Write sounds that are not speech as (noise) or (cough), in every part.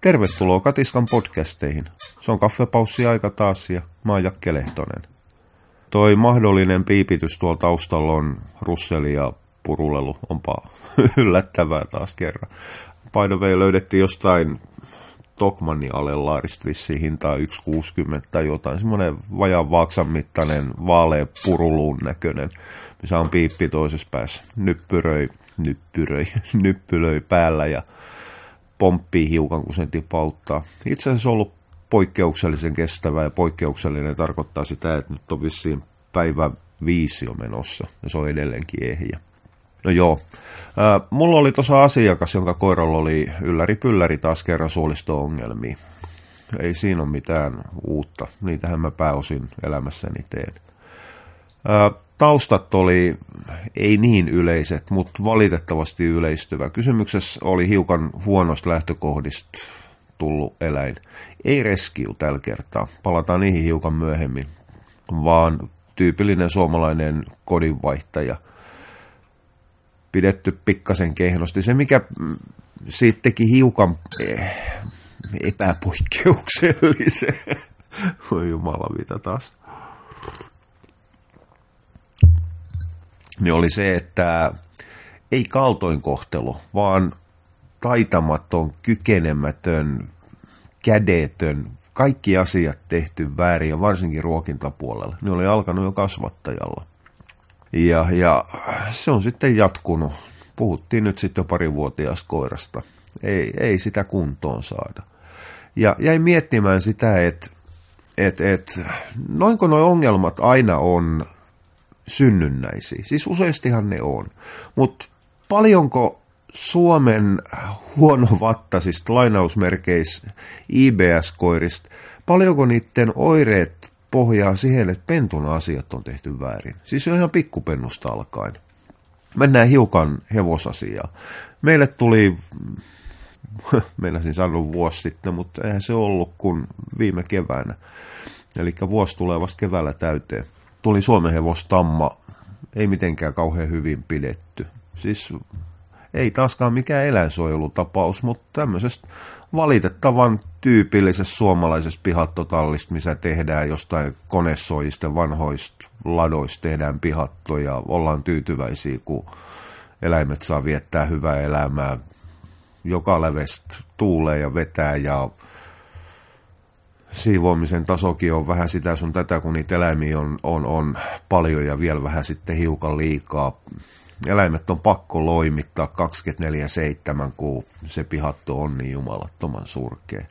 Tervetuloa Katiskan podcasteihin. Se on kaffepaussi aika taas ja mä oon Jakke Lehtonen. Toi mahdollinen piipitys tuolla taustalla on Russeli ja Purulelu. Onpa (laughs) yllättävää taas kerran. Way, löydettiin jostain Tokmanni alelaarista vissiin hintaa 1,60 tai jotain. Semmoinen vajaan vaaksan mittainen vaalea puruluun näköinen, missä on piippi toisessa päässä. Nyppyröi, nyppyröi, (laughs) nyppylöi päällä ja pomppii hiukan, kun sen tipauttaa. Itse asiassa on ollut poikkeuksellisen kestävä ja poikkeuksellinen tarkoittaa sitä, että nyt on vissiin päivä viisi jo menossa ja se on edelleenkin ehjä. No joo. Mulla oli tuossa asiakas, jonka koiralla oli ylläri pylläri taas kerran suolisto-ongelmia. Ei siinä ole mitään uutta. Niitähän mä pääosin elämässäni teen. Taustat oli ei niin yleiset, mutta valitettavasti yleistyvä. Kysymyksessä oli hiukan huonoista lähtökohdista tullut eläin. Ei reskiu tällä kertaa, palataan niihin hiukan myöhemmin, vaan tyypillinen suomalainen kodinvaihtaja. Pidetty pikkasen kehnosti. Se, mikä siitä teki hiukan eh, epäpoikkeuksellisen. (laughs) Voi jumala, mitä taas. Niin oli se, että ei kaltoinkohtelu, vaan taitamaton, kykenemätön, kädetön, kaikki asiat tehty väärin ja varsinkin ruokintapuolella. Ne oli alkanut jo kasvattajalla. Ja, ja se on sitten jatkunut. Puhuttiin nyt sitten jo vuotias koirasta. Ei, ei sitä kuntoon saada. Ja jäi miettimään sitä, että et, et, noinko nuo ongelmat aina on synnynnäisiä. Siis useastihan ne on. Mutta paljonko Suomen huonovattasista lainausmerkeistä IBS-koirista, paljonko niiden oireet pohjaa siihen, että pentun asiat on tehty väärin. Siis on ihan pikkupennusta alkaen. Mennään hiukan hevosasiaa. Meille tuli, (laughs) meinasin sanoa vuosi sitten, mutta eihän se ollut kuin viime keväänä. Eli vuosi tulee vasta keväällä täyteen tuli Suomen hevostamma, ei mitenkään kauhean hyvin pidetty. Siis ei taaskaan mikään eläinsuojelutapaus, mutta tämmöisestä valitettavan tyypillisessä suomalaisessa pihattotallista, missä tehdään jostain konesoista vanhoista ladoista tehdään pihatto ja ollaan tyytyväisiä, kun eläimet saa viettää hyvää elämää. Joka levestä tuulee ja vetää ja siivoamisen tasokin on vähän sitä sun tätä, kun niitä eläimiä on, on, on paljon ja vielä vähän sitten hiukan liikaa. Eläimet on pakko loimittaa 24-7, kun se pihatto on niin jumalattoman surkea.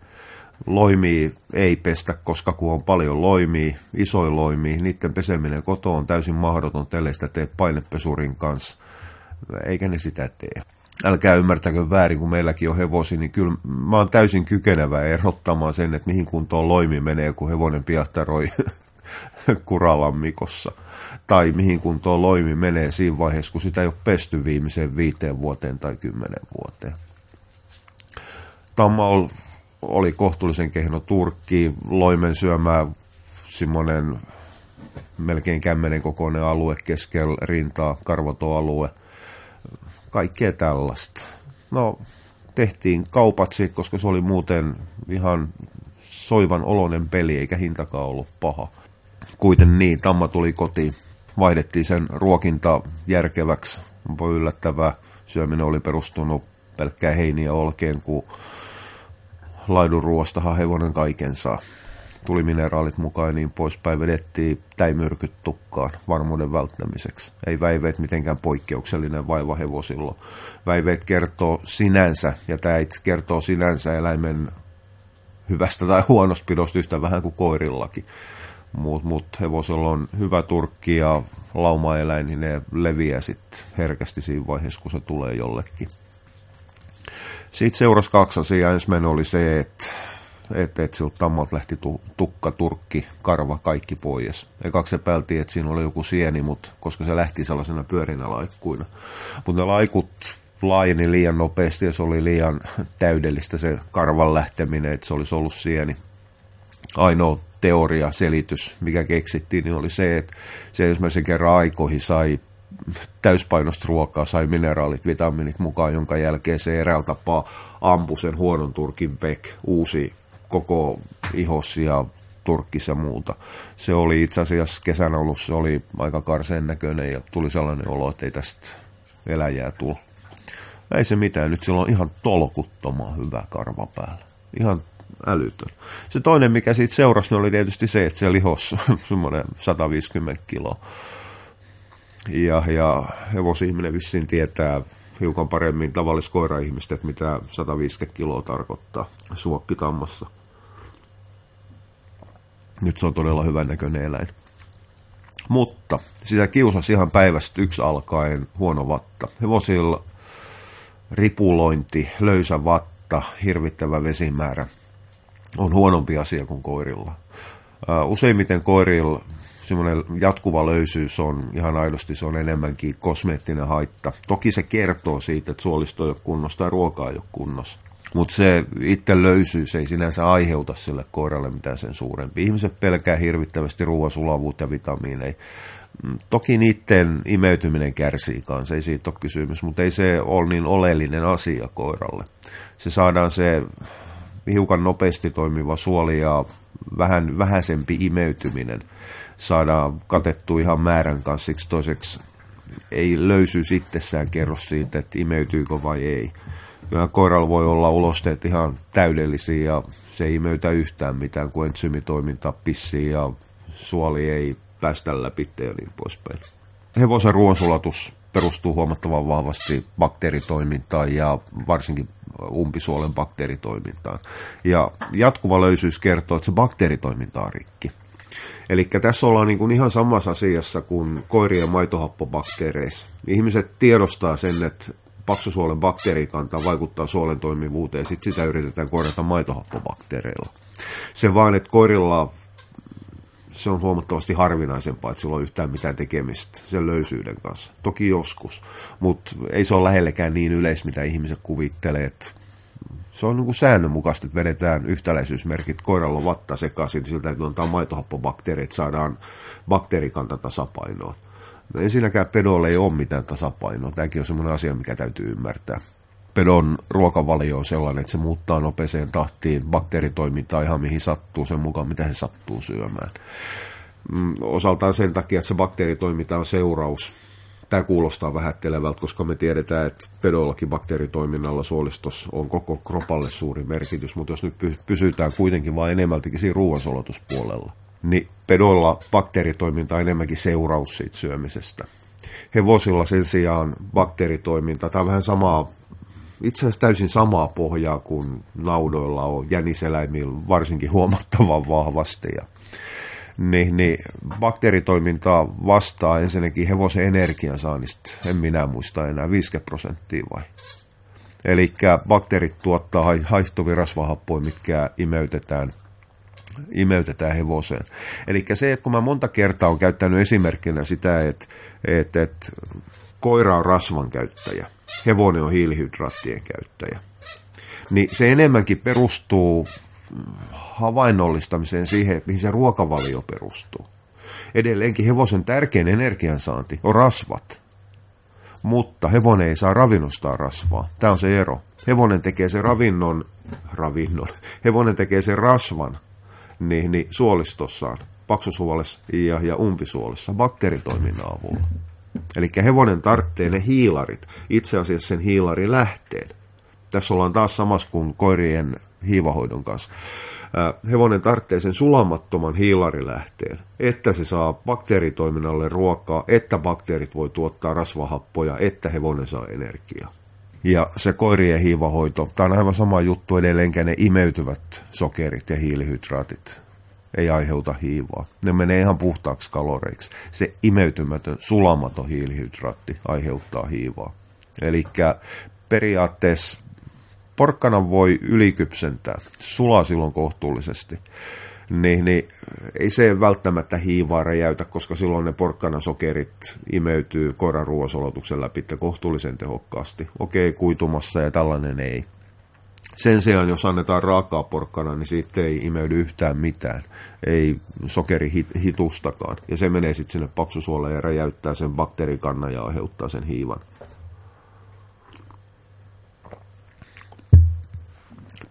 Loimii ei pestä, koska kun on paljon loimia, isoja loimia, niiden peseminen kotoa on täysin mahdoton, ellei sitä tee painepesurin kanssa, eikä ne sitä tee älkää ymmärtäkö väärin, kun meilläkin on hevosi, niin kyllä mä oon täysin kykenevä erottamaan sen, että mihin kuntoon loimi menee, kun hevonen piahtaroi (laughs) kuralammikossa. Tai mihin kuntoon loimi menee siinä vaiheessa, kun sitä ei ole pesty viimeiseen viiteen vuoteen tai kymmenen vuoteen. Tamma oli kohtuullisen kehno turkki, loimen syömää semmoinen melkein kämmenen kokoinen alue keskellä rintaa, karvotoalue – kaikkea tällaista. No, tehtiin kaupat siitä, koska se oli muuten ihan soivan oloinen peli, eikä hintakaan ollut paha. Kuiten niin, Tamma tuli kotiin, vaihdettiin sen ruokinta järkeväksi. Onpa yllättävää, syöminen oli perustunut pelkkää heiniä olkeen, kun laidun ruoastahan hevonen kaiken saa tuli mineraalit mukaan ja niin poispäin, vedettiin täimyrkyt tukkaan varmuuden välttämiseksi. Ei väiveet mitenkään poikkeuksellinen vaiva hevosilla. Väiveet kertoo sinänsä, ja täit kertoo sinänsä eläimen hyvästä tai huonosta pidosta yhtä vähän kuin koirillakin. Mutta mut hevosilla on hyvä turkki ja laumaeläin, niin ne leviää sitten herkästi siinä vaiheessa, kun se tulee jollekin. Sitten seurasi kaksi asiaa. Ensimmäinen oli se, että että et siltä tammalta lähti tu, tukka, turkki, karva, kaikki pois. Ekaksi epäiltiin, että siinä oli joku sieni, mutta koska se lähti sellaisena pyörinä laikkuina. Mutta ne laikut laajeni liian nopeasti ja se oli liian täydellistä se karvan lähteminen, että se olisi ollut sieni. Ainoa teoria, selitys, mikä keksittiin, niin oli se, että se ensimmäisen kerran aikoihin sai täyspainosta ruokaa, sai mineraalit, vitamiinit mukaan, jonka jälkeen se eräällä tapaa ampui sen huonon turkin pek, uusi koko ihos ja turkkis ja muuta. Se oli itse asiassa kesän alussa, se oli aika karseen näköinen ja tuli sellainen olo, että ei tästä eläjää tule. Ei se mitään, nyt sillä on ihan tolkuttoman hyvä karva päällä. Ihan älytön. Se toinen, mikä siitä seurasi, oli tietysti se, että se lihossa (laughs) semmoinen 150 kiloa. Ja, ja hevosihminen vissiin tietää hiukan paremmin tavalliskoira-ihmistä, että mitä 150 kiloa tarkoittaa suokkitammassa. Nyt se on todella hyvän näköinen eläin. Mutta sitä kiusasi ihan päivästä yksi alkaen huono vatta. Hevosilla ripulointi, löysä vatta, hirvittävä vesimäärä on huonompi asia kuin koirilla. Useimmiten koirilla semmoinen jatkuva löysyys on ihan aidosti, se on enemmänkin kosmeettinen haitta. Toki se kertoo siitä, että suolisto ei ole kunnossa tai ruoka ei ole kunnossa. Mutta se itse löysyys ei sinänsä aiheuta sille koiralle mitään sen suurempi. Ihmiset pelkää hirvittävästi ruoan sulavuutta ja vitamiineja. Mm, toki niiden imeytyminen kärsii kanssa, ei siitä ole kysymys, mutta ei se ole niin oleellinen asia koiralle. Se saadaan se hiukan nopeasti toimiva suoli ja vähän vähäisempi imeytyminen saadaan katettua ihan määrän kanssa. Siksi toiseksi ei löysyys itsessään kerro siitä, että imeytyykö vai ei. Koiralla voi olla ulosteet ihan täydellisiä ja se ei imeytä yhtään mitään, kun entsymitoiminta pissii ja suoli ei päästä läpi ja niin poispäin. Hevosen ruoansulatus perustuu huomattavan vahvasti bakteeritoimintaan ja varsinkin umpisuolen bakteeritoimintaan. Ja jatkuva löysyys kertoo, että se bakteeritoiminta on rikki. Eli tässä ollaan niin kuin ihan samassa asiassa kuin koirien maitohappobakteereissa. Ihmiset tiedostaa sen, että paksusuolen bakteerikanta vaikuttaa suolen toimivuuteen, ja sitten sitä yritetään korjata maitohappobakteereilla. Se vaan, että koirilla se on huomattavasti harvinaisempaa, että sillä on yhtään mitään tekemistä sen löysyyden kanssa. Toki joskus, mutta ei se ole lähellekään niin yleis, mitä ihmiset kuvittelee, se on niin kuin säännönmukaista, että vedetään yhtäläisyysmerkit koiralla vatta sekaisin, siltä täytyy antaa maitohappobakteerit, saadaan bakteerikanta tasapainoon. No ensinnäkään pedolle ei ole mitään tasapainoa. Tämäkin on semmoinen asia, mikä täytyy ymmärtää. Pedon ruokavalio on sellainen, että se muuttaa nopeeseen tahtiin bakteeritoimintaa ihan mihin sattuu sen mukaan, mitä se sattuu syömään. Mm, osaltaan sen takia, että se bakteeritoiminta on seuraus Tämä kuulostaa vähättelevältä, koska me tiedetään, että pedoillakin bakteeritoiminnalla suolistossa on koko kropalle suuri merkitys, mutta jos nyt pysytään kuitenkin vain enemmältikin siinä ruoansolotuspuolella, niin pedoilla bakteeritoiminta on enemmänkin seuraus siitä syömisestä. Hevosilla sen sijaan bakteeritoiminta, tämä on vähän samaa, itse asiassa täysin samaa pohjaa kuin naudoilla on jäniseläimillä varsinkin huomattavan vahvasti. Ja niin, niin bakteeritoimintaa vastaa ensinnäkin hevosen energiansaannista, en minä muista enää, 50 prosenttia vai? Eli bakteerit tuottaa haihtuvia rasvahappoja, mitkä imeytetään, imeytetään hevoseen. Eli se, että kun mä monta kertaa olen käyttänyt esimerkkinä sitä, että, että, että koira on rasvan käyttäjä, hevonen on hiilihydraattien käyttäjä, niin se enemmänkin perustuu havainnollistamiseen siihen, mihin se ruokavalio perustuu. Edelleenkin hevosen tärkein energiansaanti on rasvat, mutta hevonen ei saa ravinnostaa rasvaa. Tämä on se ero. Hevonen tekee sen ravinnon, ravinnon, hevonen tekee sen rasvan niin, niin suolistossaan, paksusuolessa ja, ja umpisuolessa bakteeritoiminnan avulla. Eli hevonen tarvitsee ne hiilarit, itse asiassa sen hiilarin lähteen. Tässä ollaan taas samassa kuin koirien hiivahoidon kanssa. Hevonen tarvitsee sen sulamattoman hiilarilähteen, että se saa bakteeritoiminnalle ruokaa, että bakteerit voi tuottaa rasvahappoja, että hevonen saa energiaa. Ja se koirien hiivahoito, tämä on aivan sama juttu edelleenkään ne imeytyvät sokerit ja hiilihydraatit ei aiheuta hiivaa. Ne menee ihan puhtaaksi kaloreiksi. Se imeytymätön, sulamaton hiilihydraatti aiheuttaa hiivaa. Eli periaatteessa porkkana voi ylikypsentää, sulaa silloin kohtuullisesti, niin, niin ei se välttämättä hiivaa räjäytä, koska silloin ne porkkanasokerit imeytyy koiran ruoasolotuksen läpi kohtuullisen tehokkaasti. Okei, kuitumassa ja tällainen ei. Sen sijaan, jos annetaan raakaa porkkana, niin siitä ei imeydy yhtään mitään. Ei sokerihitustakaan. Ja se menee sitten sinne paksusuoleen ja räjäyttää sen bakteerikannan ja aiheuttaa sen hiivan.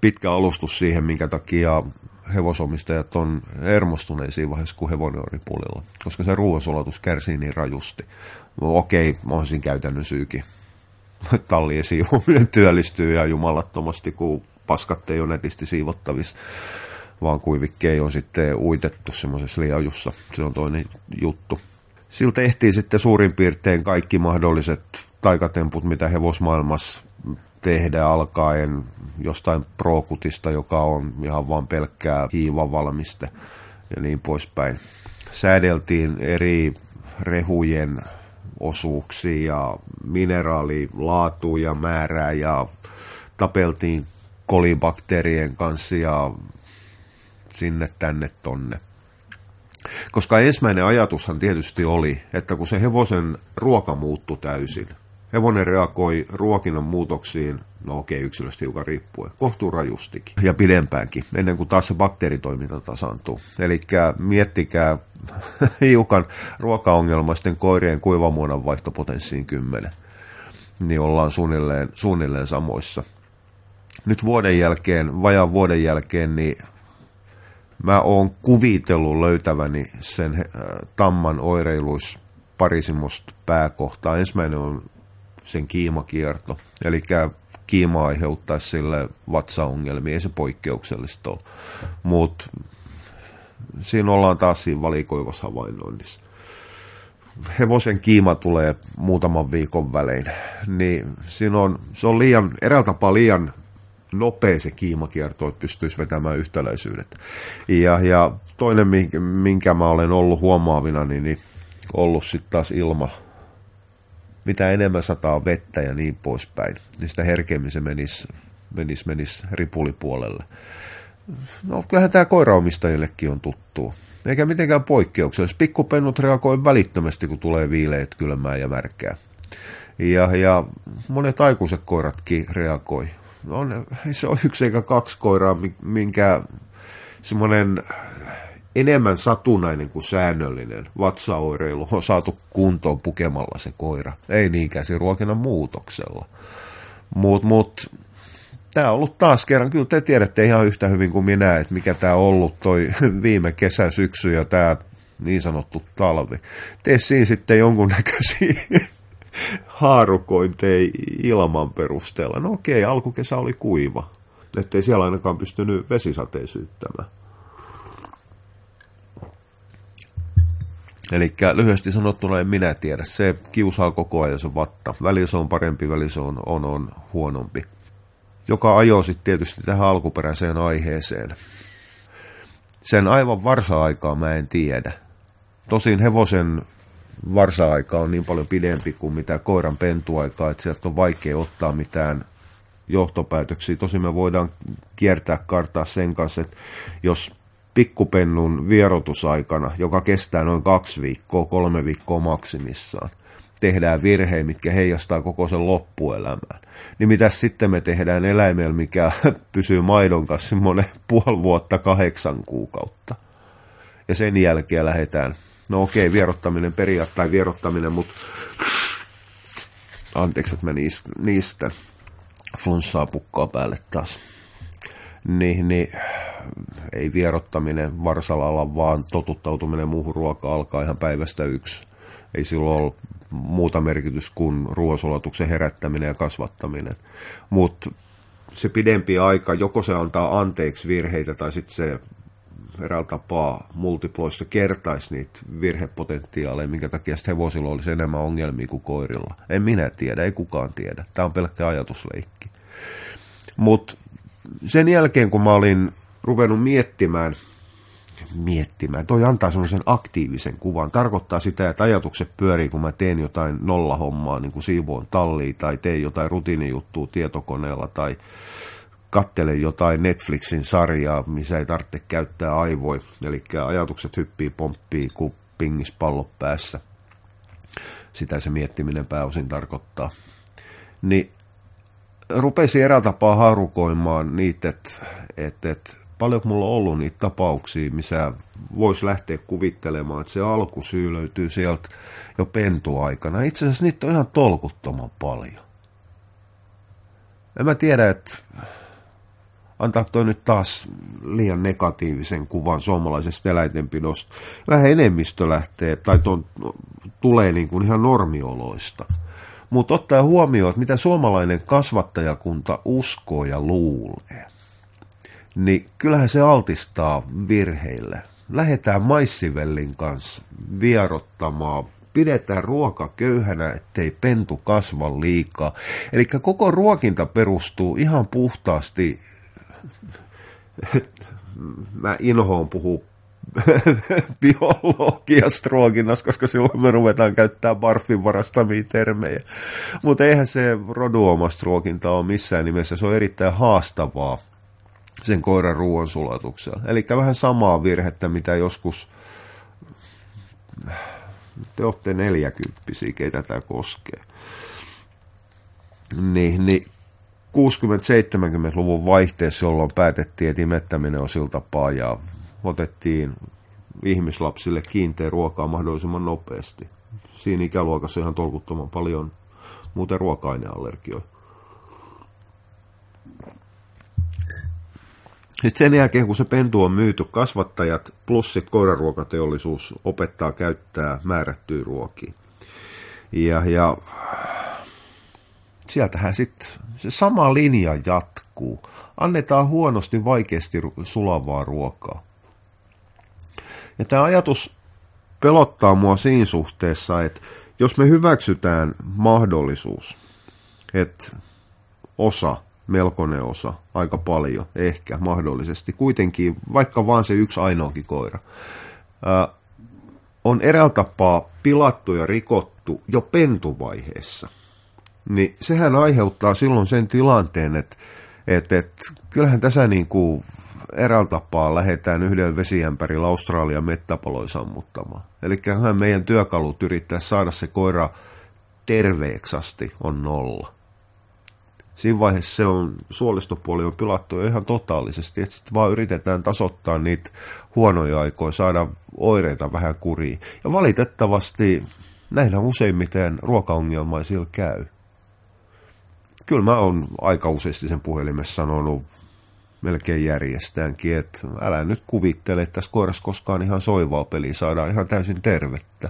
Pitkä alustus siihen, minkä takia hevosomistajat on hermostuneet siinä vaiheessa, kun hevonen on ripulilla, koska se ruoansulatus kärsii niin rajusti. No, okei, on siinä käytännön syykin. (laughs) Tallien (laughs) työllistyy ja jumalattomasti, kun paskat ei ole netisti siivottavissa, vaan kuivikkeen on sitten uitettu semmoisessa liajussa. Se on toinen juttu. Sillä tehtiin sitten suurin piirtein kaikki mahdolliset taikatemput, mitä hevosmaailmassa tehdä alkaen jostain prokutista, joka on ihan vain pelkkää hiivavalmiste ja niin poispäin. Säädeltiin eri rehujen osuuksia ja mineraalilaatuja ja määrää ja tapeltiin kolibakteerien kanssa ja sinne tänne tonne. Koska ensimmäinen ajatushan tietysti oli, että kun se hevosen ruoka muuttui täysin, hevonen reagoi ruokinnan muutoksiin, no okei, yksilöstä hiukan riippuen, kohtuu rajustikin ja pidempäänkin, ennen kuin taas se bakteeritoiminta tasaantuu. Eli miettikää (laughs) hiukan ruokaongelmaisten koirien kuivamuonan vaihtopotenssiin 10, niin ollaan suunnilleen, suunnilleen samoissa. Nyt vuoden jälkeen, vajaan vuoden jälkeen, niin mä oon kuvitellut löytäväni sen äh, tamman oireiluis parisimmosta pääkohtaa. Ensimmäinen on sen kiimakierto, eli kiima aiheuttaisi sille vatsaongelmia, ei se poikkeuksellista ole. Mutta siinä ollaan taas siinä valikoivassa havainnoinnissa. Hevosen kiima tulee muutaman viikon välein, niin siinä on, se on liian, eräältä tapaa liian nopea se kiimakierto, että pystyisi vetämään yhtäläisyydet. Ja, ja toinen, minkä mä olen ollut huomaavina, niin, niin ollut sitten taas ilma, mitä enemmän sataa vettä ja niin poispäin, niin sitä herkemmin se menisi, menisi, menisi ripulipuolelle. No kyllähän tämä koiraomistajillekin on tuttu. Eikä mitenkään poikkeuksellista. Pikkupennut reagoi välittömästi, kun tulee viileet, kylmää ja märkää. Ja, ja monet aikuiset koiratkin reagoi. On, se on yksi eikä kaksi koiraa, minkä semmoinen enemmän satunnainen kuin säännöllinen vatsaoireilu on saatu kuntoon pukemalla se koira. Ei niinkään se ruokinnan muutoksella. Mutta mut, tämä on ollut taas kerran, kyllä te tiedätte ihan yhtä hyvin kuin minä, että mikä tämä on ollut toi (laughs) viime kesä, syksy ja tämä niin sanottu talvi. Tee siinä sitten jonkunnäköisiä (laughs) haarukointeja ilman perusteella. No okei, alkukesä oli kuiva, ettei siellä ainakaan pystynyt vesisateen Eli lyhyesti sanottuna en minä tiedä. Se kiusaa koko ajan se vatta. Välillä se on parempi, välillä se on, on, on huonompi. Joka ajoi sitten tietysti tähän alkuperäiseen aiheeseen. Sen aivan varsa-aikaa mä en tiedä. Tosin hevosen varsa-aika on niin paljon pidempi kuin mitä koiran pentuaikaa, että sieltä on vaikea ottaa mitään johtopäätöksiä. Tosin me voidaan kiertää kartaa sen kanssa, että jos pikkupennun vierotusaikana, joka kestää noin kaksi viikkoa, kolme viikkoa maksimissaan, tehdään virheitä, mitkä heijastaa koko sen loppuelämään. Niin mitä sitten me tehdään eläimellä, mikä (laughs) pysyy maidon kanssa semmoinen puoli vuotta, kahdeksan kuukautta. Ja sen jälkeen lähdetään, no okei, vierottaminen periaatteessa vierottaminen, mutta (sniffs) anteeksi, että mä niistä, niistä flunssaa pukkaa päälle taas. Niin, niin ei vierottaminen varsalalla, vaan totuttautuminen muuhun ruokaan alkaa ihan päivästä yksi. Ei silloin ole muuta merkitys kuin ruoansulatuksen herättäminen ja kasvattaminen. Mutta se pidempi aika, joko se antaa anteeksi virheitä tai sitten se eräällä tapaa multiploissa kertaisi niitä virhepotentiaaleja, minkä takia sitten hevosilla olisi enemmän ongelmia kuin koirilla. En minä tiedä, ei kukaan tiedä. Tämä on pelkkä ajatusleikki. Mutta sen jälkeen, kun mä olin ruvennut miettimään, miettimään. Toi antaa semmoisen aktiivisen kuvan. Tarkoittaa sitä, että ajatukset pyörii, kun mä teen jotain nollahommaa, niin kuin siivoon talliin tai teen jotain rutiinijuttua tietokoneella tai kattele jotain Netflixin sarjaa, missä ei tarvitse käyttää aivoja. Eli ajatukset hyppii, pomppii, kun pingis pallo päässä. Sitä se miettiminen pääosin tarkoittaa. Niin rupesi erää tapaa harukoimaan niitä, että et, et, Paljon mulla on ollut niitä tapauksia, missä voisi lähteä kuvittelemaan, että se alkusyy löytyy sieltä jo pentuaikana. Itse asiassa niitä on ihan tolkuttoman paljon. En mä tiedä, että antaa toi nyt taas liian negatiivisen kuvan suomalaisesta eläintenpidosta. Vähän enemmistö lähtee, tai ton, no, tulee niin kuin ihan normioloista. Mutta ottaa huomioon, että mitä suomalainen kasvattajakunta uskoo ja luulee – niin kyllähän se altistaa virheille. Lähetään maissivellin kanssa vierottamaan pidetään ruoka köyhänä, ettei pentu kasva liikaa. Eli koko ruokinta perustuu ihan puhtaasti, (laughs) mä inhoon puhua (laughs) biologiasta ruokinnassa, koska silloin me ruvetaan käyttää barfin varastamia termejä. Mutta eihän se roduomasta ruokinta ole missään nimessä, se on erittäin haastavaa sen koiran ruoan sulatuksella. Eli vähän samaa virhettä, mitä joskus te olette neljäkymppisiä, keitä tämä koskee. Niin, niin 60-70-luvun vaihteessa, jolloin päätettiin, että imettäminen on sillä tapaa ja otettiin ihmislapsille kiinteä ruokaa mahdollisimman nopeasti. Siinä ikäluokassa ihan tolkuttoman paljon muuten ruoka-aineallergioita. Sitten sen jälkeen, kun se pentu on myyty, kasvattajat plus sitten koiraruokateollisuus opettaa käyttää määrättyä ruokia. Ja, ja sieltähän sitten se sama linja jatkuu. Annetaan huonosti, vaikeasti sulavaa ruokaa. Ja tämä ajatus pelottaa mua siinä suhteessa, että jos me hyväksytään mahdollisuus, että osa – melkoinen osa, aika paljon, ehkä, mahdollisesti. Kuitenkin, vaikka vaan se yksi ainoakin koira. Ää, on eräällä tapaa pilattu ja rikottu jo pentuvaiheessa. Niin sehän aiheuttaa silloin sen tilanteen, että et, et, kyllähän tässä niin kuin eräällä tapaa lähdetään yhdellä vesijämpärillä Australian mettäpaloja sammuttamaan. Eli meidän työkalut yrittää saada se koira terveeksi asti on nolla siinä vaiheessa se on, suolistopuoli on pilattu ihan totaalisesti, että sitten vaan yritetään tasoittaa niitä huonoja aikoja, saada oireita vähän kuriin. Ja valitettavasti näinhän useimmiten ruokaongelmaisilla käy. Kyllä mä oon aika useasti sen puhelimessa sanonut melkein järjestäänkin, että älä nyt kuvittele, että tässä koirassa koskaan ihan soivaa peliä saadaan ihan täysin tervettä.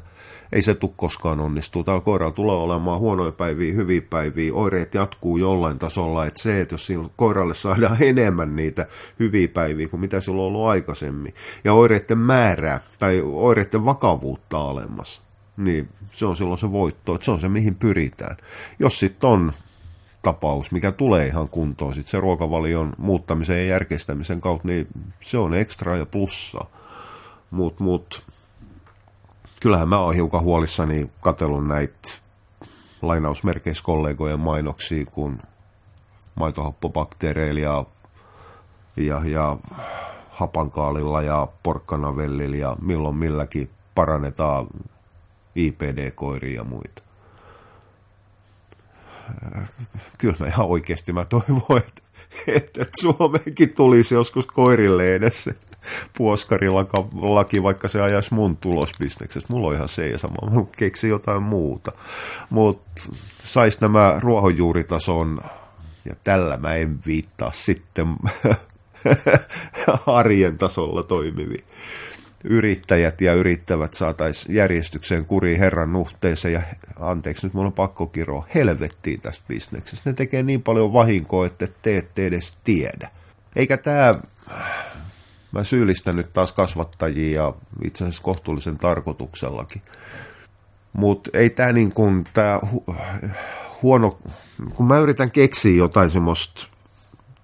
Ei se tule koskaan onnistua. Tällä koiralla tulee olemaan huonoja päiviä, hyviä päiviä, oireet jatkuu jollain tasolla. Että se, että jos koiralle saadaan (laughs) enemmän niitä hyviä päiviä kuin mitä sillä on ollut aikaisemmin, ja oireiden määrää tai oireiden vakavuutta alemmas, niin se on silloin se voitto, että se on se mihin pyritään. Jos sitten on tapaus, mikä tulee ihan kuntoon sitten se ruokavalion muuttamisen ja järkeistämisen kautta, niin se on ekstra ja plussa. Mutta mut, kyllähän mä oon hiukan huolissani katelun näitä lainausmerkeissä kollegojen mainoksia, kun maitohappobakteereilla ja, ja, ja hapankaalilla ja porkkanavellilla ja milloin milläkin parannetaan IPD-koiria ja muita kyllä mä ihan oikeasti mä toivon, että, että Suomeenkin tulisi joskus koirille edes se puoskarilaki, vaikka se ajaisi mun tulosbisneksessä. Mulla on ihan se ja sama, mä keksin jotain muuta. Mutta sais nämä ruohonjuuritason, ja tällä mä en viittaa sitten (laughs) arjen tasolla toimiviin yrittäjät ja yrittävät saataisiin järjestykseen kuriin Herran nuhteeseen ja anteeksi, nyt mulla on pakko kiroa helvettiin tästä bisneksestä. Ne tekee niin paljon vahinkoa, että te ette edes tiedä. Eikä tämä, mä syyllistän nyt taas kasvattajia ja itse asiassa kohtuullisen tarkoituksellakin. Mutta ei tämä niin kuin, tämä hu- huono, kun mä yritän keksiä jotain semmoista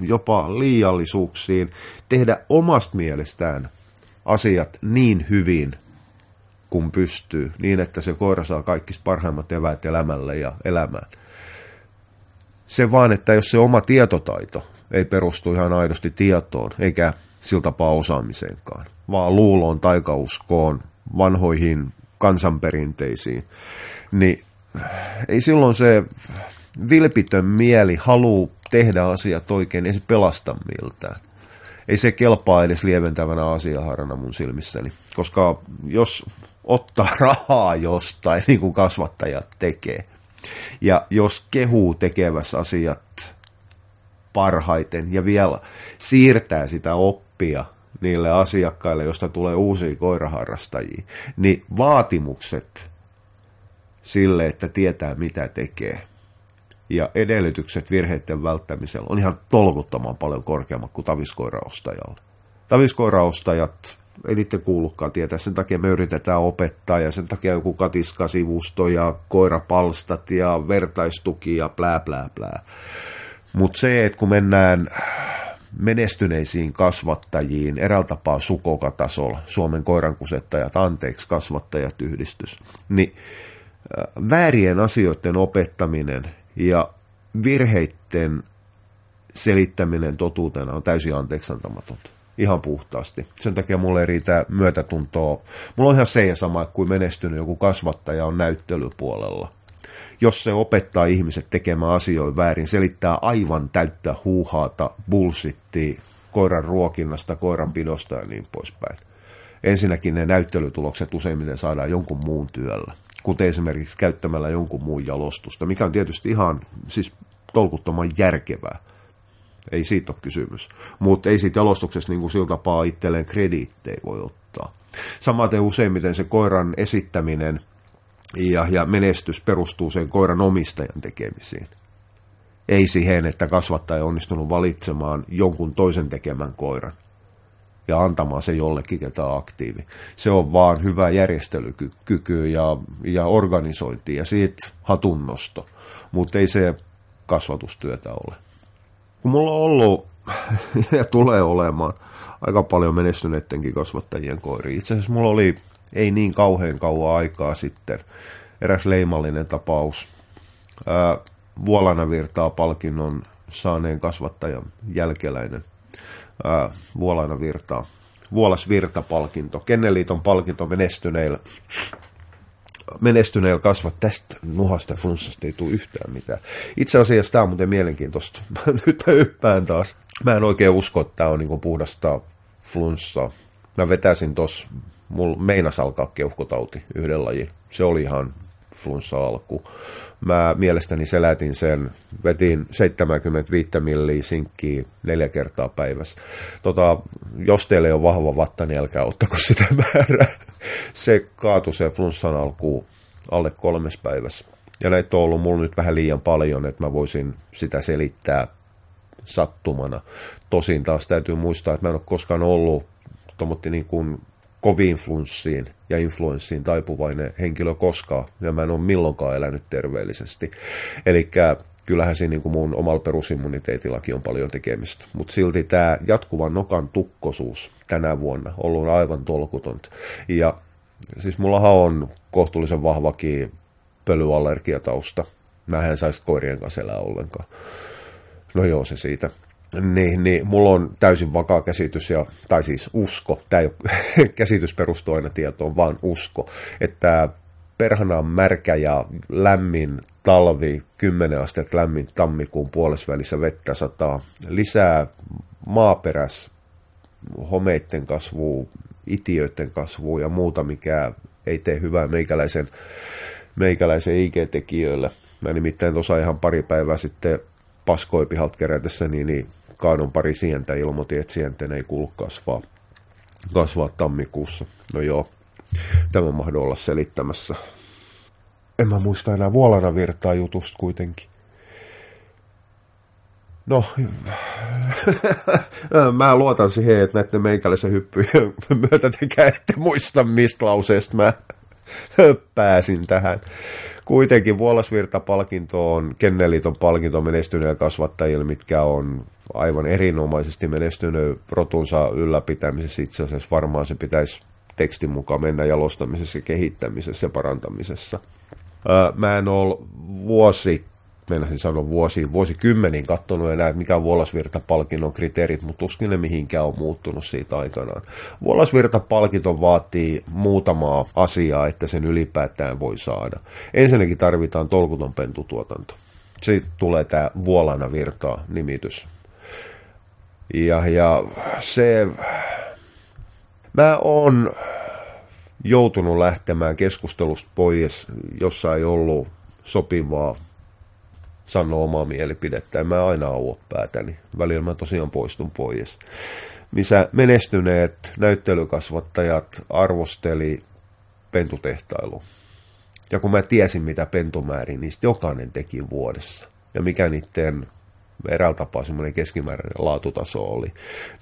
jopa liiallisuuksiin, tehdä omasta mielestään asiat niin hyvin kuin pystyy, niin että se koira saa kaikki parhaimmat eväät elämälle ja elämään. Se vaan, että jos se oma tietotaito ei perustu ihan aidosti tietoon, eikä sillä tapaa osaamiseenkaan, vaan luuloon, taikauskoon, vanhoihin kansanperinteisiin, niin ei silloin se vilpitön mieli haluu tehdä asiat oikein, ei se pelasta miltään. Ei se kelpaa edes lieventävänä asiaharana mun silmissäni, koska jos ottaa (laughs) rahaa jostain, niin kuin kasvattajat tekee, ja jos kehuu tekevässä asiat parhaiten ja vielä siirtää sitä oppia niille asiakkaille, josta tulee uusia koiraharrastajia, niin vaatimukset sille, että tietää mitä tekee, ja edellytykset virheiden välttämisellä on ihan tolkuttoman paljon korkeammat kuin taviskoiraostajalla. Taviskoiraostajat, ei niiden kuulukaan tietää, sen takia me yritetään opettaa ja sen takia joku katiskasivusto ja koirapalstat ja vertaistuki ja plää plää plää. Mutta se, että kun mennään menestyneisiin kasvattajiin, eräällä tapaa sukokatasolla, Suomen koirankusettajat, anteeksi, kasvattajat yhdistys, niin väärien asioiden opettaminen ja virheiden selittäminen totuutena on täysin anteeksiantamatonta. Ihan puhtaasti. Sen takia mulle ei riitä myötätuntoa. Mulla on ihan se ja sama kuin menestynyt joku kasvattaja on näyttelypuolella. Jos se opettaa ihmiset tekemään asioita väärin, selittää aivan täyttä huuhaata, bullshittia, koiran ruokinnasta, koiran pidosta ja niin poispäin. Ensinnäkin ne näyttelytulokset useimmiten saadaan jonkun muun työllä kuten esimerkiksi käyttämällä jonkun muun jalostusta, mikä on tietysti ihan siis tolkuttoman järkevää. Ei siitä ole kysymys. Mutta ei siitä jalostuksesta niin kuin sillä tapaa itselleen krediittejä voi ottaa. Samaten useimmiten se koiran esittäminen ja, ja menestys perustuu sen koiran omistajan tekemisiin. Ei siihen, että kasvattaja on onnistunut valitsemaan jonkun toisen tekemän koiran ja antamaan se jollekin, ketä on aktiivi. Se on vaan hyvä järjestelykyky ja, ja organisointi ja siitä hatunnosto, mutta ei se kasvatustyötä ole. Kun mulla on ollut (laughs) ja tulee olemaan aika paljon menestyneidenkin kasvattajien koiri. Itse asiassa mulla oli ei niin kauhean kauan aikaa sitten eräs leimallinen tapaus. Vuolana virtaa palkinnon saaneen kasvattajan jälkeläinen – ää, Vuolaina virtaa. Vuolas Virta-palkinto, Kenneliiton palkinto menestyneillä, menestyneillä kasvat tästä nuhasta flunssasta ei tule yhtään mitään. Itse asiassa tämä on muuten mielenkiintoista. (laughs) Nyt mä yppään taas. Mä en oikein usko, että tämä on niin puhdasta flunssaa. Mä vetäisin tuossa, mulla meinas alkaa keuhkotauti yhden lajin. Se oli ihan flunssa alku. Mä mielestäni selätin sen, vetin 75 milliä sinkkiä neljä kertaa päivässä. Tota, jos teillä on vahva vatta, niin älkää ottako sitä (laughs) määrää. Se kaatui se flunssan alkuun alle kolmes päivässä. Ja näitä on ollut mulla nyt vähän liian paljon, että mä voisin sitä selittää sattumana. Tosin taas täytyy muistaa, että mä en ole koskaan ollut niin kuin koviin flunssiin ja influenssiin taipuvainen henkilö koskaan, ja mä en ole milloinkaan elänyt terveellisesti. Eli kyllähän siinä niin kuin mun omalla perusimmuniteetillakin on paljon tekemistä. Mutta silti tämä jatkuva nokan tukkosuus tänä vuonna on ollut aivan tolkutonta. Ja siis mullahan on kohtuullisen vahvakin pölyallergiatausta. Mä en saisi koirien kanssa elää ollenkaan. No joo, se siitä niin, niin mulla on täysin vakaa käsitys, ja, tai siis usko, tämä ei ole (laughs) käsitys perustuu aina tietoon, vaan usko, että perhana on märkä ja lämmin talvi, 10 astetta lämmin tammikuun puolesvälissä vettä sataa, lisää maaperäs homeiden kasvua, itiöiden kasvua ja muuta, mikä ei tee hyvää meikäläisen, meikäläisen IG-tekijöille. Mä nimittäin tuossa ihan pari päivää sitten paskoi pihalta kerätessä, niin, niin kaadon pari sientä ilmoitin, että sienten ei kuulu kasvaa, kasvaa tammikuussa. No joo, tämä mahdoll olla selittämässä. En mä muista enää Vuolana virtaa jutusta kuitenkin. No, (laughs) mä luotan siihen, että näiden meikäläisen hyppyjen myötä tekee, ette muista mistä lauseesta mä (laughs) pääsin tähän. Kuitenkin Vuolasvirta-palkinto on Kenneliiton palkinto menestyneille kasvattajille, mitkä on aivan erinomaisesti menestynyt rotunsa ylläpitämisessä. Itse asiassa varmaan se pitäisi tekstin mukaan mennä jalostamisessa, kehittämisessä ja parantamisessa. Mä en ole vuosi meinasin sanoa vuosi, vuosikymmeniin katsonut enää, mikä on Vuolasvirta-palkinnon kriteerit, mutta tuskin ne mihinkään on muuttunut siitä aikanaan. Vuolasvirta-palkinto vaatii muutamaa asiaa, että sen ylipäätään voi saada. Ensinnäkin tarvitaan tolkuton pentutuotanto. Sitten tulee tämä Vuolana virtaa nimitys. Ja, ja se, mä oon joutunut lähtemään keskustelusta pois, jossa ei ollut sopivaa sanoa omaa mielipidettä. En mä aina auo päätäni. Välillä mä tosiaan poistun pois. Missä menestyneet näyttelykasvattajat arvosteli pentutehtailu. Ja kun mä tiesin, mitä pentumäärin niistä jokainen teki vuodessa, ja mikä niiden eräällä tapaa semmoinen keskimääräinen laatutaso oli,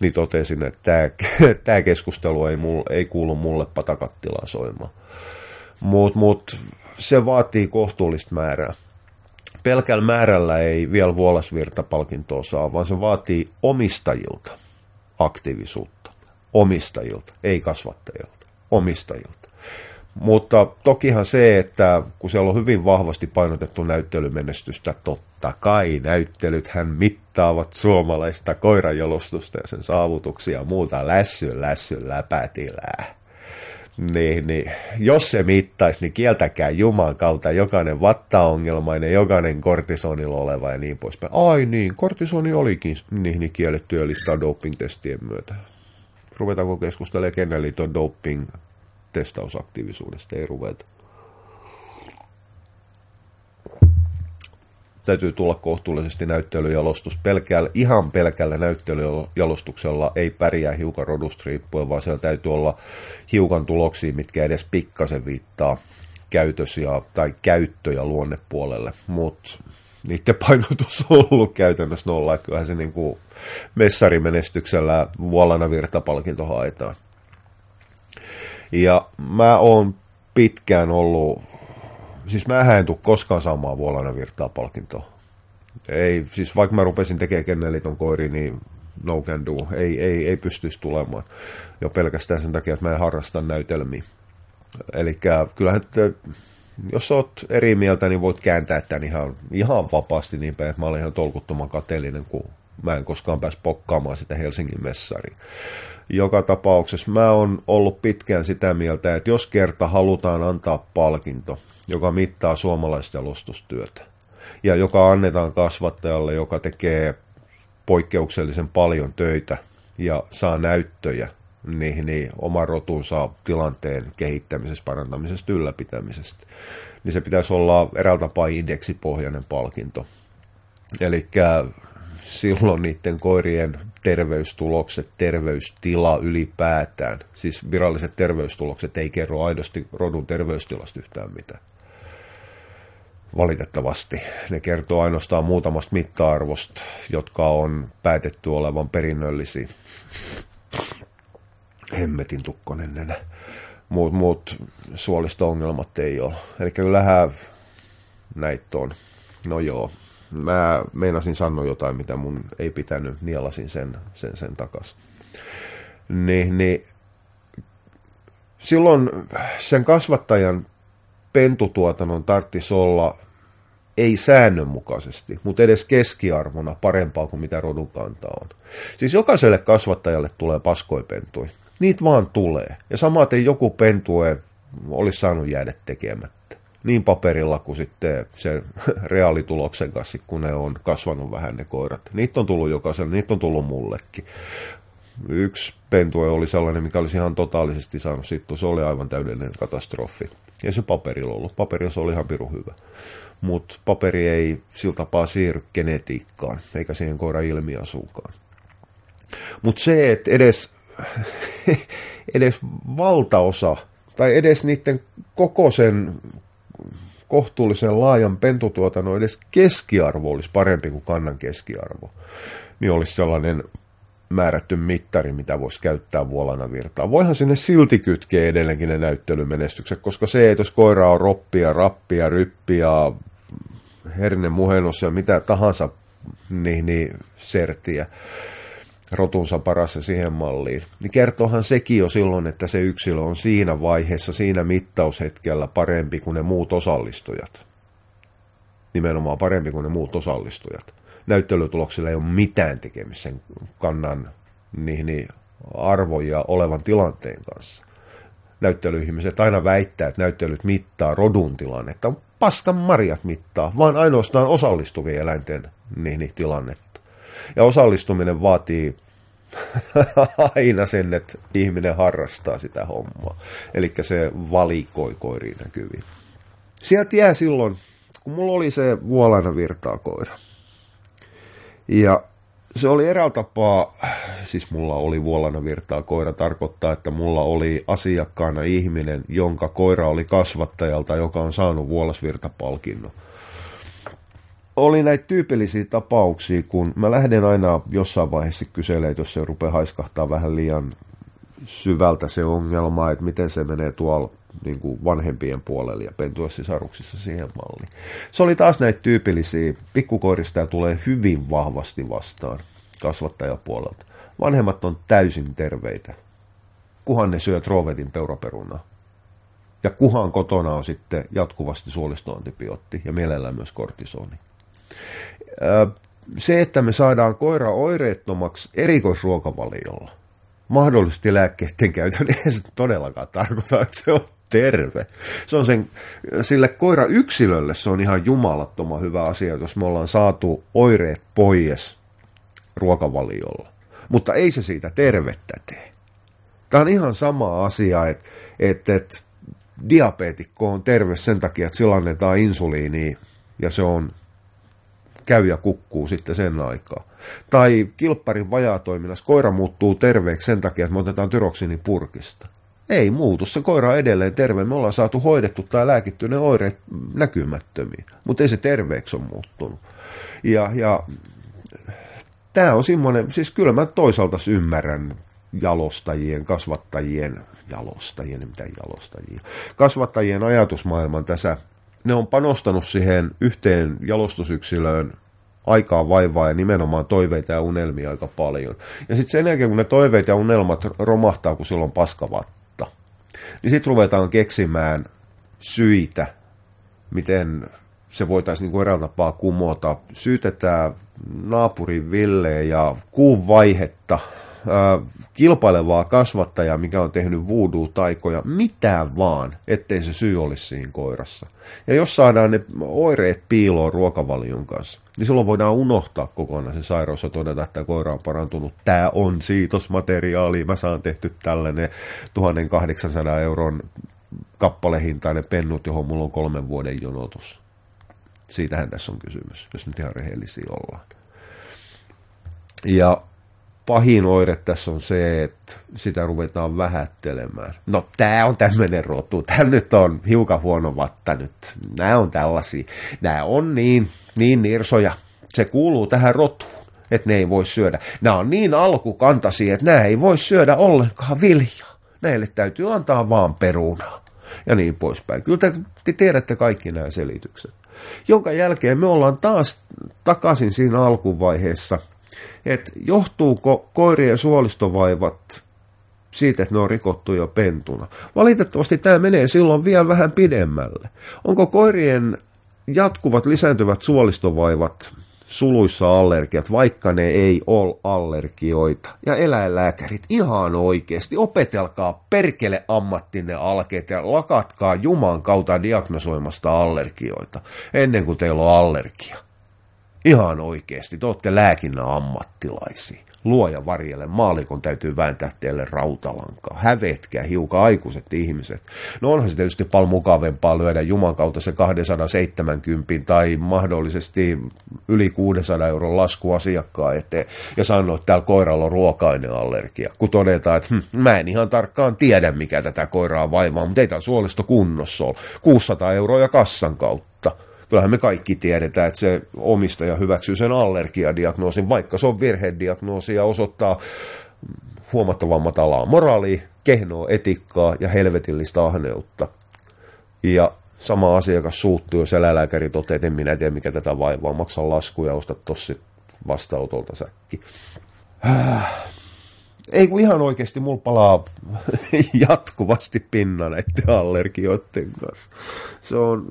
niin totesin, että tämä, tämä keskustelu ei, mulle, ei kuulu mulle patakattilaan soimaan. Mutta mut, se vaatii kohtuullista määrää pelkällä määrällä ei vielä Vuolasvirta-palkintoa saa, vaan se vaatii omistajilta aktiivisuutta. Omistajilta, ei kasvattajilta, omistajilta. Mutta tokihan se, että kun siellä on hyvin vahvasti painotettu näyttelymenestystä, totta kai näyttelythän mittaavat suomalaista koirajalostusta ja sen saavutuksia ja muuta lässy, lässy, läpätilää niin, niin jos se mittaisi, niin kieltäkää Juman kautta jokainen vattaongelmainen, jokainen kortisonilla oleva ja niin poispäin. Ai niin, kortisoni olikin niin, niin kiellettyä listaa doping-testien myötä. Ruvetaanko keskustelemaan Kenneliiton doping-testausaktiivisuudesta? Ei ruveta. Täytyy tulla kohtuullisesti näyttelyjalostus. Pelkällä, ihan pelkällä näyttelyjalostuksella ei pärjää hiukan rodusta riippuen, vaan siellä täytyy olla hiukan tuloksia, mitkä edes pikkasen viittaa käytös ja, tai käyttö- ja luonnepuolelle, mutta niiden painotus on ollut käytännössä nolla. Kyllähän se niin kuin messarimenestyksellä Vuolana virtapalkinto haetaan. Ja mä oon pitkään ollut siis mä en tule koskaan saamaan Vuolana virtaa palkintoa. Ei, siis vaikka mä rupesin tekemään kenneliton koiri, niin no can do. Ei, ei, ei pystyisi tulemaan. Jo pelkästään sen takia, että mä en harrasta näytelmiä. Eli kyllähän, että jos oot eri mieltä, niin voit kääntää tämän ihan, ihan vapaasti niin päin, että mä olen ihan tolkuttoman kateellinen, kun mä en koskaan pääs pokkaamaan sitä Helsingin messariin joka tapauksessa mä oon ollut pitkään sitä mieltä, että jos kerta halutaan antaa palkinto, joka mittaa suomalaista jalostustyötä, ja joka annetaan kasvattajalle, joka tekee poikkeuksellisen paljon töitä ja saa näyttöjä niin, niin oman rotunsa tilanteen kehittämisestä, parantamisesta, ylläpitämisestä, niin se pitäisi olla eräältä tapaa indeksipohjainen palkinto. Eli silloin niiden koirien terveystulokset, terveystila ylipäätään, siis viralliset terveystulokset ei kerro aidosti rodun terveystilasta yhtään mitään. Valitettavasti. Ne kertoo ainoastaan muutamasta mitta-arvosta, jotka on päätetty olevan perinnöllisiä. Hemmetin tukkonen nenä. Muut, muut suolisto-ongelmat ei ole. Eli kyllähän näitä on. No joo, mä meinasin sanoa jotain, mitä mun ei pitänyt, nielasin sen, sen, sen takas. Niin, niin silloin sen kasvattajan pentutuotannon tarvitsisi olla ei säännönmukaisesti, mutta edes keskiarvona parempaa kuin mitä rodun kanta on. Siis jokaiselle kasvattajalle tulee paskoipentui. Niitä vaan tulee. Ja samaten joku pentue olisi saanut jäädä tekemättä niin paperilla kuin sitten se (laughs) reaalituloksen kanssa, kun ne on kasvanut vähän ne koirat. Niitä on tullut jokaiselle, niitä on tullut mullekin. Yksi pentue oli sellainen, mikä olisi ihan totaalisesti saanut sitten, se oli aivan täydellinen katastrofi. Ja se paperilla ollut. Paperilla se oli ihan pirun hyvä. Mutta paperi ei sillä tapaa siirry genetiikkaan, eikä siihen koiran ilmiasuukaan. Mutta se, että edes, (laughs) edes valtaosa, tai edes niiden koko sen kohtuullisen laajan pentutuotannon edes keskiarvo olisi parempi kuin kannan keskiarvo, niin olisi sellainen määrätty mittari, mitä voisi käyttää vuolana virtaa. Voihan sinne silti kytkeä edelleenkin ne näyttelymenestykset, koska se, että jos koira on roppia, rappia, ryppiä, herne, ja mitä tahansa, niin, niin sertiä, rotunsa parassa siihen malliin, niin kertoohan sekin jo silloin, että se yksilö on siinä vaiheessa, siinä mittaushetkellä parempi kuin ne muut osallistujat. Nimenomaan parempi kuin ne muut osallistujat. Näyttelytuloksilla ei ole mitään tekemistä sen kannan niihin arvoja olevan tilanteen kanssa. Näyttelyihmiset aina väittää, että näyttelyt mittaa rodun tilannetta. Paskan marjat mittaa, vaan ainoastaan osallistuvien eläinten niihin tilannetta. Ja osallistuminen vaatii (laughs) aina sen, että ihminen harrastaa sitä hommaa. Eli se valikoi koiriin näkyviin. Sieltä jää silloin, kun mulla oli se vuolana virtaa koira. Ja se oli eräällä tapaa, siis mulla oli vuolana virtaa koira, tarkoittaa, että mulla oli asiakkaana ihminen, jonka koira oli kasvattajalta, joka on saanut vuolasvirtapalkinnon oli näitä tyypillisiä tapauksia, kun mä lähden aina jossain vaiheessa kyselemään, jos se rupeaa haiskahtaa vähän liian syvältä se ongelma, että miten se menee tuolla niin kuin vanhempien puolella ja pentuessisaruksissa siihen malliin. Se oli taas näitä tyypillisiä, pikkukoirista ja tulee hyvin vahvasti vastaan kasvattajapuolelta. Vanhemmat on täysin terveitä, kuhan ne syö trovetin peuraperunaa. Ja kuhan kotona on sitten jatkuvasti suolistoantibiootti ja mielellään myös kortisoni se, että me saadaan koira oireettomaksi erikoisruokavaliolla, mahdollisesti lääkkeiden käytön, ei se todellakaan tarkoita, että se on terve. Se on sen, sille koira yksilölle se on ihan jumalattoman hyvä asia, jos me ollaan saatu oireet pois ruokavaliolla. Mutta ei se siitä tervettä tee. Tämä on ihan sama asia, että, että, että diabeetikko on terve sen takia, että sillä annetaan insuliiniä ja se on käy ja kukkuu sitten sen aikaa. Tai kilpparin vajaatoiminnassa koira muuttuu terveeksi sen takia, että me otetaan tyroksinin purkista. Ei muutu, se koira on edelleen terve. Me ollaan saatu hoidettu tai lääkitty ne oireet näkymättömiin, mutta ei se terveeksi ole muuttunut. Ja, ja tämä on semmoinen, siis kyllä mä toisaalta ymmärrän jalostajien, kasvattajien, jalostajien, mitä jalostajia, kasvattajien ajatusmaailman tässä ne on panostanut siihen yhteen jalostusyksilöön aikaa vaivaa ja nimenomaan toiveita ja unelmia aika paljon. Ja sitten sen jälkeen, kun ne toiveet ja unelmat romahtaa, kun silloin paskavatta, niin sitten ruvetaan keksimään syitä, miten se voitaisiin niin eräällä tapaa kumota. Syytetään naapurin Ville ja kuun vaihetta kilpailevaa kasvattajaa, mikä on tehnyt voodoo-taikoja, mitään vaan, ettei se syy olisi siinä koirassa. Ja jos saadaan ne oireet piiloon ruokavalion kanssa, niin silloin voidaan unohtaa kokonaan se sairaus ja todeta, että koira on parantunut. Tämä on siitosmateriaali, mä saan tehty tällainen 1800 euron kappalehintainen pennut, johon mulla on kolmen vuoden jonotus. Siitähän tässä on kysymys, jos nyt ihan rehellisiä ollaan. Ja pahin oire tässä on se, että sitä ruvetaan vähättelemään. No, tämä on tämmöinen rotu. Tämä nyt on hiukan huono vatta nyt. Nämä on tällaisia. Nämä on niin, niin nirsoja. Se kuuluu tähän rotuun, että ne ei voi syödä. Nämä on niin alkukantaisia, että nämä ei voi syödä ollenkaan viljaa. Näille täytyy antaa vaan perunaa. Ja niin poispäin. Kyllä te, te tiedätte kaikki nämä selitykset. Jonka jälkeen me ollaan taas takaisin siinä alkuvaiheessa – että johtuuko koirien suolistovaivat siitä, että ne on rikottu jo pentuna. Valitettavasti tämä menee silloin vielä vähän pidemmälle. Onko koirien jatkuvat lisääntyvät suolistovaivat suluissa allergiat, vaikka ne ei ole allergioita. Ja eläinlääkärit, ihan oikeasti, opetelkaa perkele ammattinen alkeet ja lakatkaa Juman kautta diagnosoimasta allergioita ennen kuin teillä on allergia. Ihan oikeasti, te olette lääkinnän ammattilaisia. Luoja varjelle, maalikon täytyy vääntää teille rautalankaa. Hävetkää hiukan aikuiset ihmiset. No onhan se tietysti paljon mukavempaa lyödä Juman kautta se 270 tai mahdollisesti yli 600 euron lasku asiakkaan eteen ja sanoa, että täällä koiralla on ruoka-aineallergia. Kun todetaan, että hm, mä en ihan tarkkaan tiedä, mikä tätä koiraa vaivaa, mutta ei tämä suolisto kunnossa ole. 600 euroa kassan kautta kyllähän me kaikki tiedetään, että se omistaja hyväksyy sen allergiadiagnoosin, vaikka se on virhediagnoosi ja osoittaa huomattavan matalaa moraalia, kehnoa etikkaa ja helvetillistä ahneutta. Ja sama asiakas suuttuu, jos eläinlääkäri toteaa, että en minä tiedä mikä tätä vaivaa, maksa laskuja ja ostat tossi vastaanotolta säkki. (sighs) Ei kun ihan oikeasti mulla palaa (laughs) jatkuvasti pinna näiden allergioiden kanssa. Se on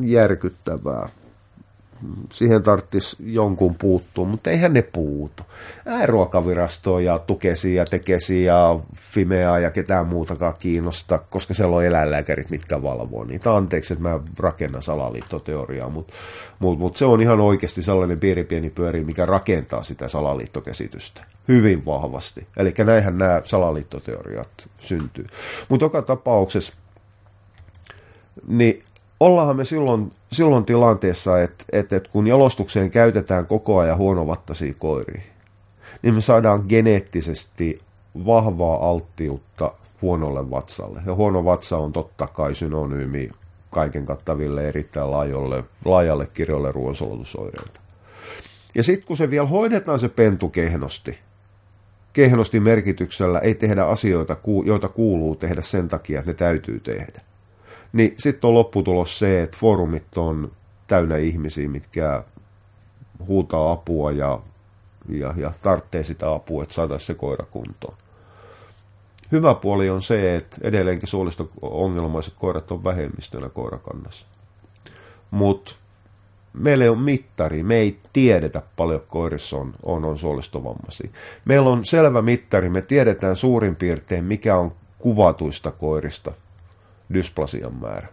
järkyttävää siihen tarttisi jonkun puuttua, mutta eihän ne puutu. Ruokavirastoa ja Tukesi ja Tekesi ja Fimea ja ketään muutakaan kiinnosta, koska siellä on eläinlääkärit, mitkä valvoo niitä. Anteeksi, että mä rakennan salaliittoteoriaa, mutta mut, mut se on ihan oikeasti sellainen pieni pieni pyöri, mikä rakentaa sitä salaliittokäsitystä hyvin vahvasti. Eli näinhän nämä salaliittoteoriat syntyy. Mutta joka tapauksessa, niin ollaanhan me silloin, silloin tilanteessa, että, että, että kun jalostukseen käytetään koko ajan huonovattaisia koiria, niin me saadaan geneettisesti vahvaa alttiutta huonolle vatsalle. Ja huono vatsa on totta kai synonyymi kaiken kattaville erittäin laajalle, laajalle kirjolle ruoansulutusoireilta. Ja sitten kun se vielä hoidetaan se pentu kehnosti, kehnosti merkityksellä ei tehdä asioita, joita kuuluu tehdä sen takia, että ne täytyy tehdä niin sitten on lopputulos se, että foorumit on täynnä ihmisiä, mitkä huutaa apua ja, ja, ja tarvitsee sitä apua, että saataisiin se koira kuntoon. Hyvä puoli on se, että edelleenkin suolisto-ongelmaiset koirat on vähemmistönä koirakannassa. Mutta meillä ei ole mittari, me ei tiedetä paljon koirissa on, on, on suolistovammaisia. Meillä on selvä mittari, me tiedetään suurin piirtein mikä on kuvatuista koirista – dysplasian määrä.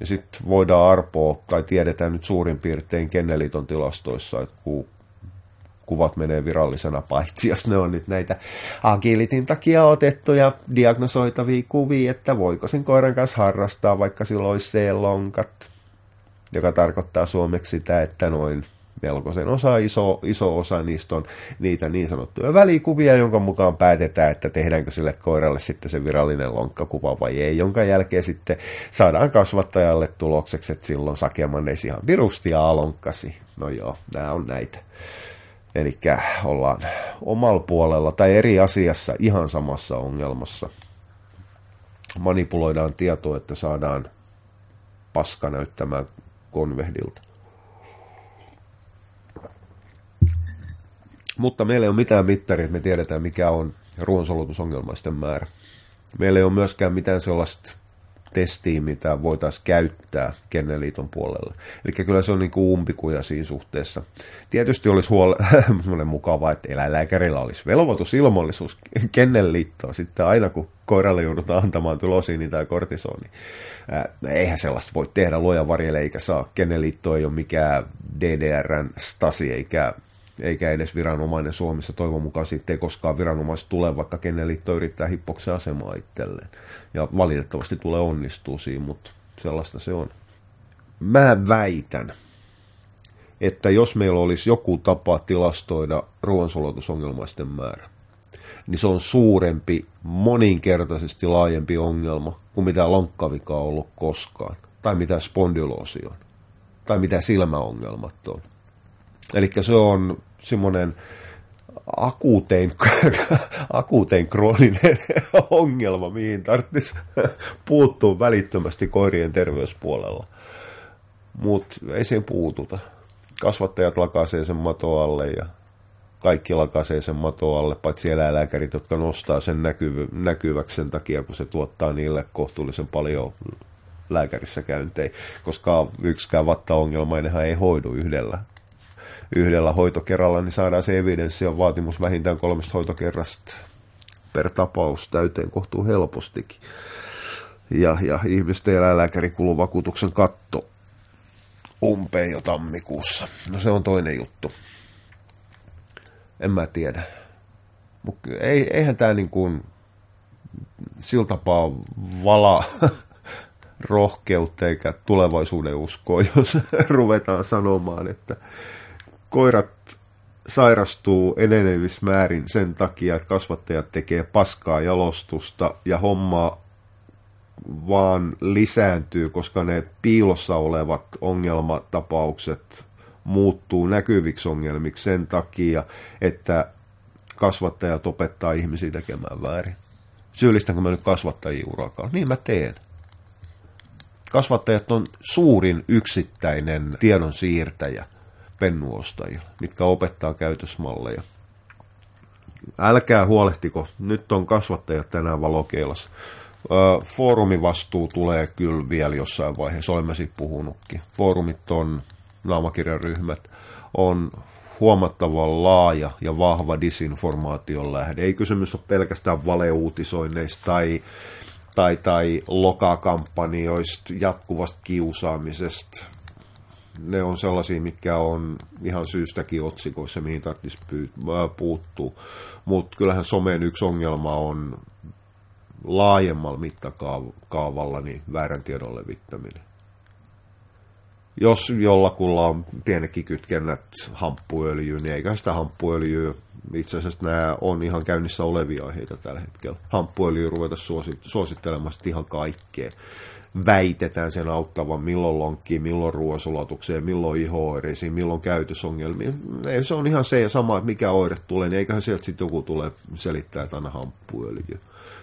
Ja sitten voidaan arpoa, tai tiedetään nyt suurin piirtein Kenneliiton tilastoissa, että kun kuvat menee virallisena, paitsi jos ne on nyt näitä agilitin takia otettuja diagnosoitavia kuvia, että voiko sen koiran kanssa harrastaa, vaikka sillä olisi C-lonkat, joka tarkoittaa suomeksi sitä, että noin melkoisen osa, iso, iso osa niistä on niitä niin sanottuja välikuvia, jonka mukaan päätetään, että tehdäänkö sille koiralle sitten se virallinen lonkkakuva vai ei, jonka jälkeen sitten saadaan kasvattajalle tulokseksi, että silloin sakemanneis ihan virusti ja alonkkasi. No joo, nämä on näitä. Eli ollaan omalla puolella tai eri asiassa ihan samassa ongelmassa. Manipuloidaan tietoa, että saadaan paska näyttämään konvehdilta. Mutta meillä ei ole mitään mittaria, että me tiedetään, mikä on ruoansolutusongelmaisten määrä. Meillä ei ole myöskään mitään sellaista testiä, mitä voitaisiin käyttää Kenneliiton puolella. Eli kyllä se on niin kuin umpikuja siinä suhteessa. Tietysti olisi huole- (laughs) mukavaa, että eläinlääkärillä olisi velvoitusilmoillisuus Kenneliittoon. Sitten aina kun koiralle joudutaan antamaan tulosiini tai kortisoni. Ää, eihän sellaista voi tehdä, luoja varjelle eikä saa. Kenneliitto ei ole mikään DDRn stasi eikä eikä edes viranomainen Suomessa. Toivon mukaan siitä ei koskaan viranomaiset tule, vaikka Kenneliitto yrittää hippoksen asemaa itselleen. Ja valitettavasti tulee onnistuu siinä, mutta sellaista se on. Mä väitän, että jos meillä olisi joku tapa tilastoida ruoansulatusongelmaisten määrä, niin se on suurempi, moninkertaisesti laajempi ongelma kuin mitä lonkkavika on ollut koskaan, tai mitä spondyloosi on, tai mitä silmäongelmat on. Eli se on semmoinen akuutein, (laughs) akuutein krooninen (laughs) ongelma, mihin tarvitsisi puuttua välittömästi koirien terveyspuolella. Mutta ei siihen puututa. Kasvattajat lakaisee sen mato alle ja kaikki lakaisee sen mato alle, paitsi eläinlääkärit, jotka nostaa sen näkyvy, näkyväksi sen takia, kun se tuottaa niille kohtuullisen paljon lääkärissä käyntejä, koska yksikään vattaongelmainenhan ei hoidu yhdellä yhdellä hoitokerralla, niin saadaan se evidenssi ja vaatimus vähintään kolmesta hoitokerrasta per tapaus täyteen kohtuu helpostikin. Ja, ja ihmisten eläinlääkärin kuluvakuutuksen katto umpeen jo tammikuussa. No se on toinen juttu. En mä tiedä. Mut ei, eihän tämä niin kuin sillä tapaa vala (laughs) rohkeutta eikä tulevaisuuden uskoa, (laughs) jos ruvetaan sanomaan, että koirat sairastuu enenevissä määrin sen takia, että kasvattajat tekee paskaa jalostusta ja hommaa vaan lisääntyy, koska ne piilossa olevat ongelmatapaukset muuttuu näkyviksi ongelmiksi sen takia, että kasvattajat opettaa ihmisiä tekemään väärin. Syyllistänkö mä nyt kasvattajia urakaan? Niin mä teen. Kasvattajat on suurin yksittäinen tiedon siirtäjä pennuostajilla, mitkä opettaa käytösmalleja. Älkää huolehtiko, nyt on kasvattajat tänään valokeilassa. Foorumivastuu tulee kyllä vielä jossain vaiheessa, olemme siitä puhunutkin. Foorumit on, naamakirjaryhmät, on huomattavan laaja ja vahva disinformaation lähde. Ei kysymys ole pelkästään valeuutisoinneista tai, tai, tai lokakampanjoista, jatkuvasta kiusaamisesta. Ne on sellaisia, mitkä on ihan syystäkin otsikoissa, mihin tarvitsisi puuttua. Mutta kyllähän somen yksi ongelma on laajemmalla mittakaavalla niin väärän tiedon levittäminen jos jollakulla on pienekin kytkennät hamppuöljyyn, niin eikä sitä hamppuöljyä, itse asiassa nämä on ihan käynnissä olevia aiheita tällä hetkellä. Hamppuöljyä ruveta suosittelemaan ihan kaikkeen. Väitetään sen auttavan milloin lonkkiin, milloin ruoansulatukseen, milloin ihooireisiin, milloin käytösongelmiin. Ei, se on ihan se ja sama, että mikä oire tulee, niin eiköhän sieltä sitten joku tule selittää, että aina hamppuöljy.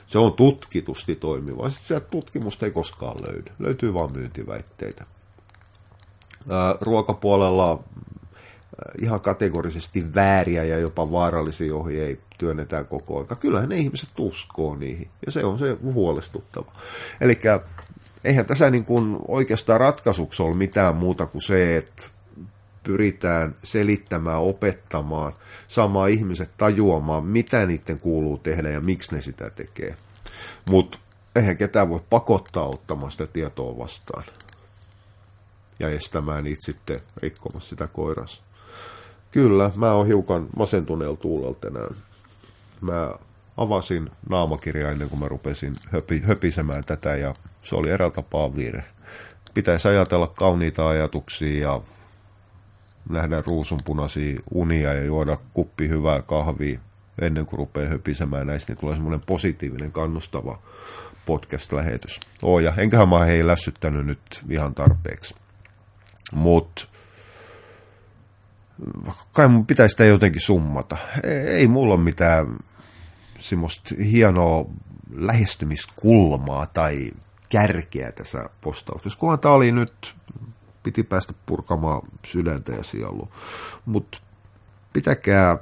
Se on tutkitusti toimiva. Sitten sieltä tutkimusta ei koskaan löydy. Löytyy vain myyntiväitteitä ruokapuolella ihan kategorisesti vääriä ja jopa vaarallisia ohjeita työnnetään koko ajan. Kyllähän ne ihmiset uskoo niihin, ja se on se huolestuttava. Eli eihän tässä niin kuin oikeastaan ratkaisuksi ole mitään muuta kuin se, että pyritään selittämään, opettamaan, saamaan ihmiset tajuamaan, mitä niiden kuuluu tehdä ja miksi ne sitä tekee. Mutta eihän ketään voi pakottaa ottamaan sitä tietoa vastaan ja estämään niitä sitten rikkomassa sitä koirassa. Kyllä, mä oon hiukan masentuneella tuulella tänään. Mä avasin naamakirjaa ennen kuin mä rupesin höpi, höpisemään tätä ja se oli eräällä tapaa virhe. Pitäisi ajatella kauniita ajatuksia ja nähdä ruusunpunaisia unia ja juoda kuppi hyvää kahvia ennen kuin rupeaa höpisemään näistä, niin tulee semmoinen positiivinen, kannustava podcast-lähetys. Oo, ja enköhän mä hei lässyttänyt nyt ihan tarpeeksi. Mutta kai mun pitäisi sitä jotenkin summata. Ei mulla ole mitään semmoista hienoa lähestymiskulmaa tai kärkeä tässä postauksessa. Kunhan tämä oli nyt, piti päästä purkamaan sydäntä ja sielu. Mutta pitäkää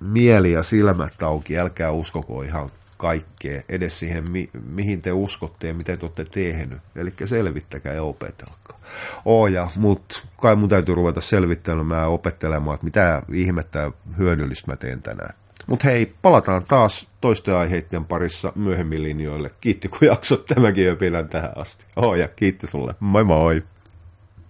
mieli ja silmät auki, älkää uskoko ihan kaikkea, edes siihen, mi- mihin te uskotte ja miten te olette tehnyt. Eli selvittäkää ja opetelkaa. Oo ja, mutta kai mun täytyy ruveta selvittämään opettelemaan, että mitä ihmettä hyödyllistä mä teen tänään. Mutta hei, palataan taas toisten aiheiden parissa myöhemmin linjoille. Kiitti kun jaksot tämänkin öpinän tähän asti. Oo ja kiitti sulle. Moi moi!